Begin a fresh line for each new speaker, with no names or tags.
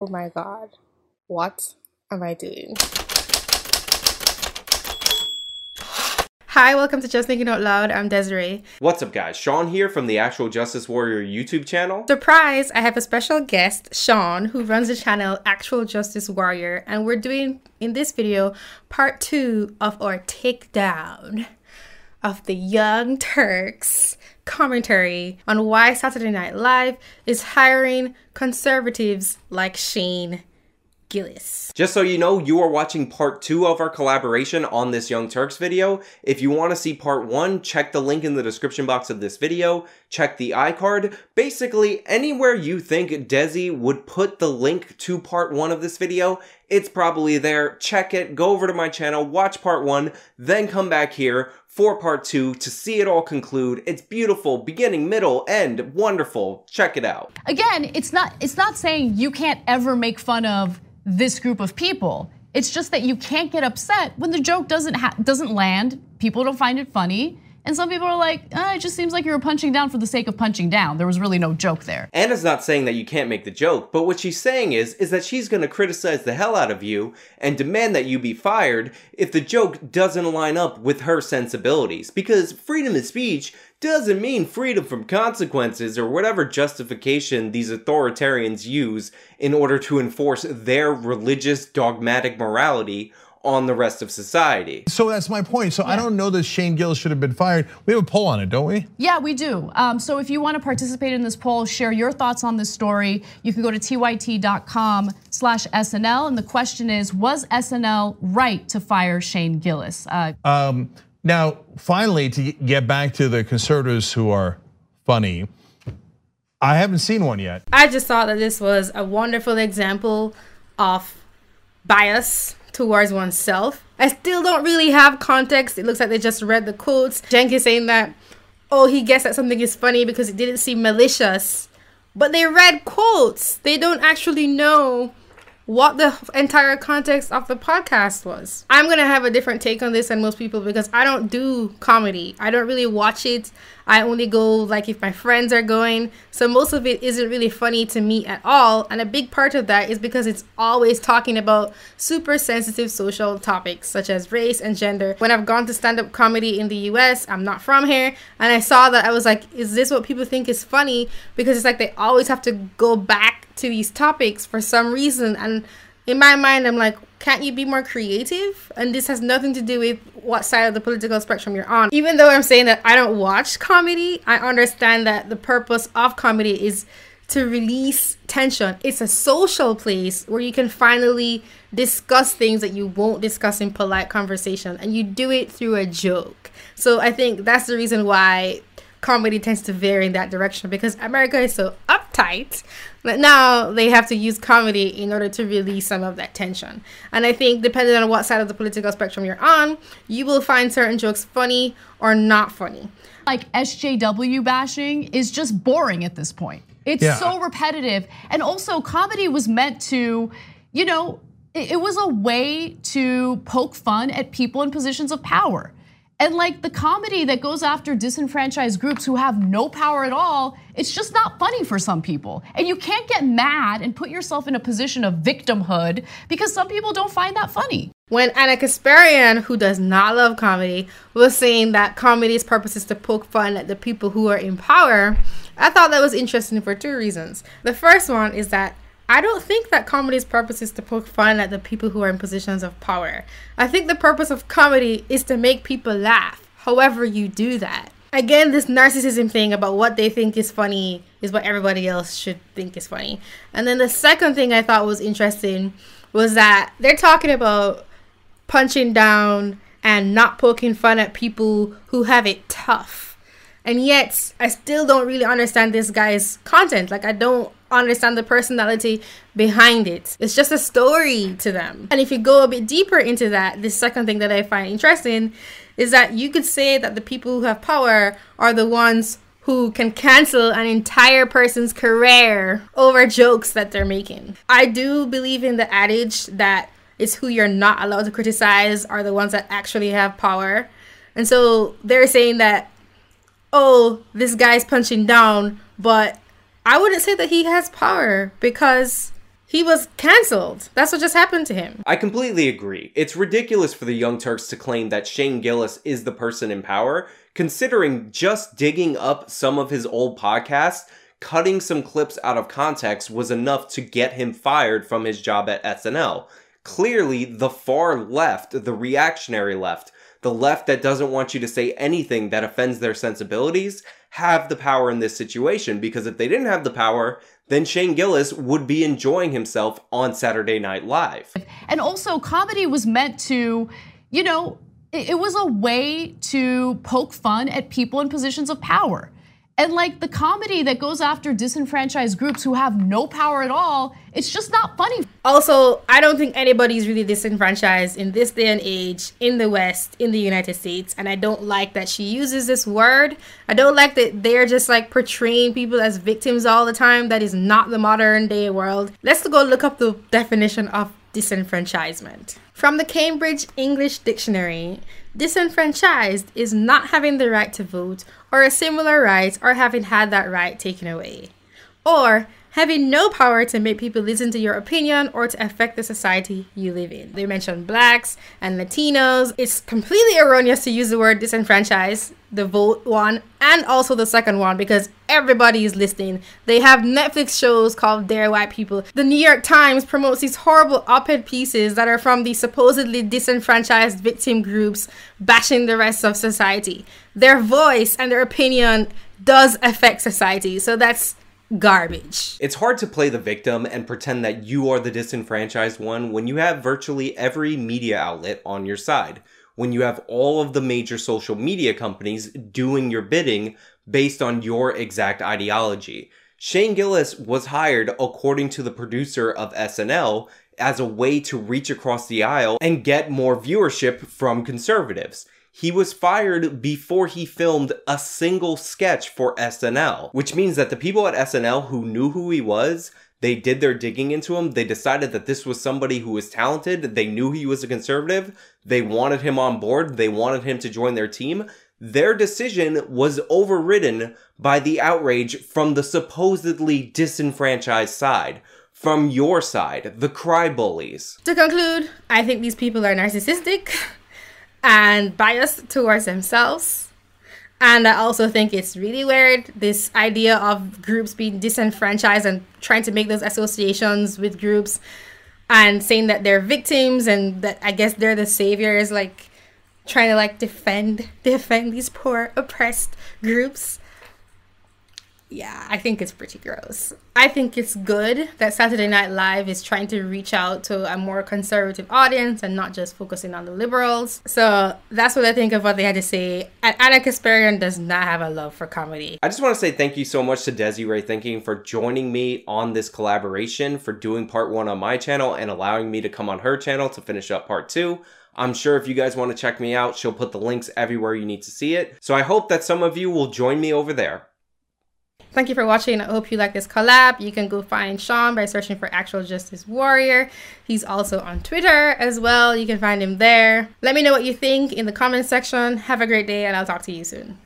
Oh my god. What am I doing? Hi, welcome to Just Thinking Out Loud. I'm Desiree.
What's up, guys? Sean here from the Actual Justice Warrior YouTube channel.
Surprise! I have a special guest, Sean, who runs the channel Actual Justice Warrior, and we're doing in this video part two of our takedown of the Young Turks commentary on why Saturday Night Live is hiring conservatives like Shane Gillis.
Just so you know, you are watching part two of our collaboration on this Young Turks video. If you want to see part one, check the link in the description box of this video, check the iCard. Basically, anywhere you think Desi would put the link to part one of this video, it's probably there. Check it, go over to my channel, watch part one, then come back here for part two to see it all conclude. It's beautiful, beginning, middle, end, wonderful. Check it out.
Again, it's not it's not saying you can't ever make fun of this group of people. It's just that you can't get upset when the joke doesn't doesn't land. People don't find it funny. And some people are like, oh, it just seems like you were punching down for the sake of punching down. There was really no joke there.
Ana's not saying that you can't make the joke, but what she's saying is, is that she's gonna criticize the hell out of you and demand that you be fired if the joke doesn't line up with her sensibilities. Because freedom of speech doesn't mean freedom from consequences or whatever justification these authoritarians use in order to enforce their religious dogmatic morality on the rest of society.
So that's my point. So yeah. I don't know that Shane Gillis should have been fired. We have a poll on it, don't we?
Yeah, we do. Um, so if you want to participate in this poll, share your thoughts on this story. You can go to tyt.com slash SNL. And the question is, was SNL right to fire Shane Gillis?
Uh, um, now, finally, to get back to the conservatives who are funny, I haven't seen one yet.
I just thought that this was a wonderful example of bias towards oneself. I still don't really have context. It looks like they just read the quotes. Jenkins saying that, oh, he guessed that something is funny because it didn't seem malicious. But they read quotes. They don't actually know what the entire context of the podcast was. I'm to have a different take on this than most people because I don't do comedy. I don't really watch it. I only go like if my friends are going. So most of it isn't really funny to me at all. And a big part of that is because it's always talking about super sensitive social topics such as race and gender. When I've gone to stand up comedy in the US, I'm not from here, and I saw that I was like, is this what people think is funny? Because it's like they always have to go back to these topics for some reason and in my mind i'm like can't you be more creative? And this has nothing to do with what side of the political spectrum you're on. Even though i'm saying that i don't watch comedy i understand that the purpose of comedy is to release tension. It's a social place where you can finally discuss things that you won't discuss in polite conversation. And you do it through a joke. So i think that's the reason why comedy tends to vary in that direction because America is so uptight that now they have to use comedy in order to release some of that tension. And I think depending on what side of the political spectrum you're on, you will find certain jokes funny or not funny.
Like SJW bashing is just boring at this point. It's yeah. so repetitive. And also, comedy was meant to, you know, it was a way to poke fun at people in positions of power. And like the comedy that goes after disenfranchised groups who have no power at all, it's just not funny for some people. And you can't get mad and put yourself in a position of victimhood because some people don't find that funny.
When Ana Kasparian, who does not love comedy, was saying that comedy's purpose is to poke fun at the people who are in power, I thought that was interesting for two reasons. The first one is that I don't think that comedy's purpose is to poke fun at the people who are in positions of power. I think the purpose of comedy is to make people laugh, however, you do that. Again, this narcissism thing about what they think is funny is what everybody else should think is funny. And then the second thing I thought was interesting was that they're talking about punching down and not poking fun at people who have it tough. And yet, I still don't really understand this guy's content. Like, I don't understand the personality behind it. It's just a story to them. And if you go a bit deeper into that, the second thing that I find interesting is that you could say that the people who have power are the ones who can cancel an entire person's career over jokes that they're making. I do believe in the adage that it's who you're not allowed to criticize are the ones that actually have power. And so they're saying that, oh, this guy's punching down, but I wouldn't say that he has power because he was canceled. That's what just happened to him.
I completely agree. It's ridiculous for the Young Turks to claim that Shane Gillis is the person in power, considering just digging up some of his old podcasts, cutting some clips out of context was enough to get him fired from his job at SNL. Clearly, the far left, the reactionary left, the left that doesn't want you to say anything that offends their sensibilities, have the power in this situation because if they didn't have the power, then Shane Gillis would be enjoying himself on Saturday Night Live.
And also, comedy was meant to, you know, it was a way to poke fun at people in positions of power. And like the comedy that goes after disenfranchised groups who have no power at all, it's just not funny.
Also, I don't think anybody's really disenfranchised in this day and age in the West, in the United States. And I don't like that she uses this word. I don't like that they're just like portraying people as victims all the time. That is not the modern day world. Let's go look up the definition of disenfranchisement. From the Cambridge English Dictionary, disenfranchised is not having the right to vote or a similar right or having had that right taken away. Or having no power to make people listen to your opinion or to affect the society you live in. They mention blacks and Latinos. It's completely erroneous to use the word disenfranchised, the vote one, and also the second one because everybody is listening. They have Netflix shows called Dear White People. The New York Times promotes these horrible op ed pieces that are from the supposedly disenfranchised victim groups bashing the rest of society. Their voice and their opinion does affect society. So that's garbage.
It's hard to play the victim and pretend that you are the disenfranchised one when you have virtually every media outlet on your side. When you have all of the major social media companies doing your bidding based on your exact ideology. Shane Gillis was hired, according to the producer of SNL, as a way to reach across the aisle and get more viewership from conservatives. He was fired before he filmed a single sketch for SNL, which means that the people at SNL who knew who he was, they did their digging into him. They decided that this was somebody who was talented. They knew he was a conservative. They wanted him on board. They wanted him to join their team. Their decision was overridden by the outrage from the supposedly disenfranchised side from your side, the cry bullies.
To conclude, I think these people are narcissistic and biased towards themselves. And I also think it's really weird this idea of groups being disenfranchised and trying to make those associations with groups and saying that they're victims and that I guess they're the saviors, like trying to like defend defend these poor oppressed groups yeah, I think it's pretty gross. I think it's good that Saturday Night Live is trying to reach out to a more conservative audience and not just focusing on the liberals. So that's what I think of what they had to say. And Ana Kasparian does not have a love for comedy.
I just want to say thank you so much to Desiree Thinking for joining me on this collaboration, for doing part one on my channel and allowing me to come on her channel to finish up part two. I'm sure if you guys want to check me out, she'll put the links everywhere you need to see it. So I hope that some of you will join me over there.
Thank you for watching. I hope you like this collab. You can go find Sean by searching for Actual Justice Warrior. He's also on Twitter as well. You can find him there. Let me know what you think in the comments section. Have a great day, and I'll talk to you soon.